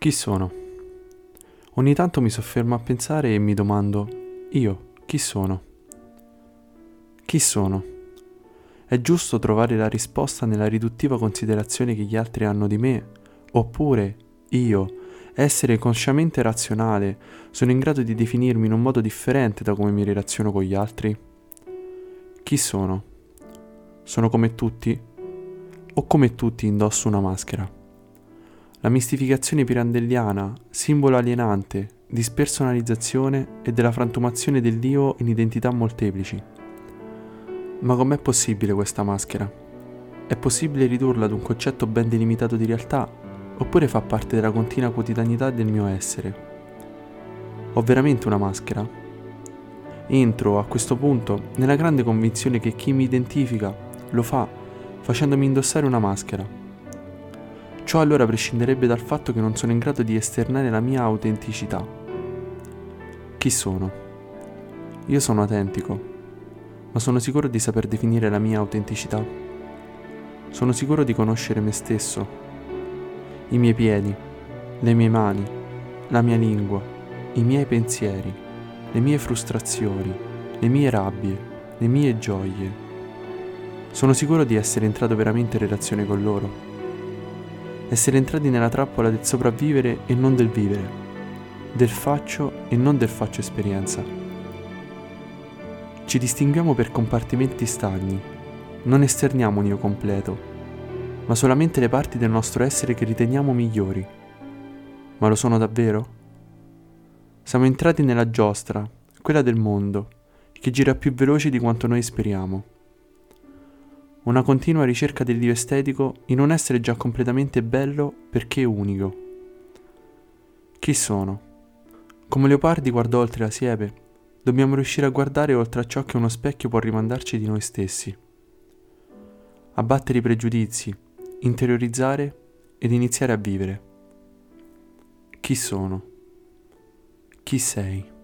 Chi sono? Ogni tanto mi soffermo a pensare e mi domando, io, chi sono? Chi sono? È giusto trovare la risposta nella riduttiva considerazione che gli altri hanno di me? Oppure io, essere consciamente razionale, sono in grado di definirmi in un modo differente da come mi relaziono con gli altri? Chi sono? Sono come tutti? O come tutti indosso una maschera? La mistificazione pirandelliana, simbolo alienante, di spersonalizzazione e della frantumazione dell'io in identità molteplici. Ma com'è possibile questa maschera? È possibile ridurla ad un concetto ben delimitato di realtà oppure fa parte della continua quotidianità del mio essere? Ho veramente una maschera? Entro a questo punto nella grande convinzione che chi mi identifica lo fa facendomi indossare una maschera Ciò allora prescinderebbe dal fatto che non sono in grado di esternare la mia autenticità. Chi sono? Io sono autentico, ma sono sicuro di saper definire la mia autenticità. Sono sicuro di conoscere me stesso, i miei piedi, le mie mani, la mia lingua, i miei pensieri, le mie frustrazioni, le mie rabbie, le mie gioie. Sono sicuro di essere entrato veramente in relazione con loro essere entrati nella trappola del sopravvivere e non del vivere, del faccio e non del faccio esperienza. Ci distinguiamo per compartimenti stagni, non esterniamo un io completo, ma solamente le parti del nostro essere che riteniamo migliori. Ma lo sono davvero? Siamo entrati nella giostra, quella del mondo, che gira più veloce di quanto noi speriamo una continua ricerca del Dio estetico in un essere già completamente bello perché unico. Chi sono? Come Leopardi guardò oltre la siepe, dobbiamo riuscire a guardare oltre a ciò che uno specchio può rimandarci di noi stessi. Abbattere i pregiudizi, interiorizzare ed iniziare a vivere. Chi sono? Chi sei?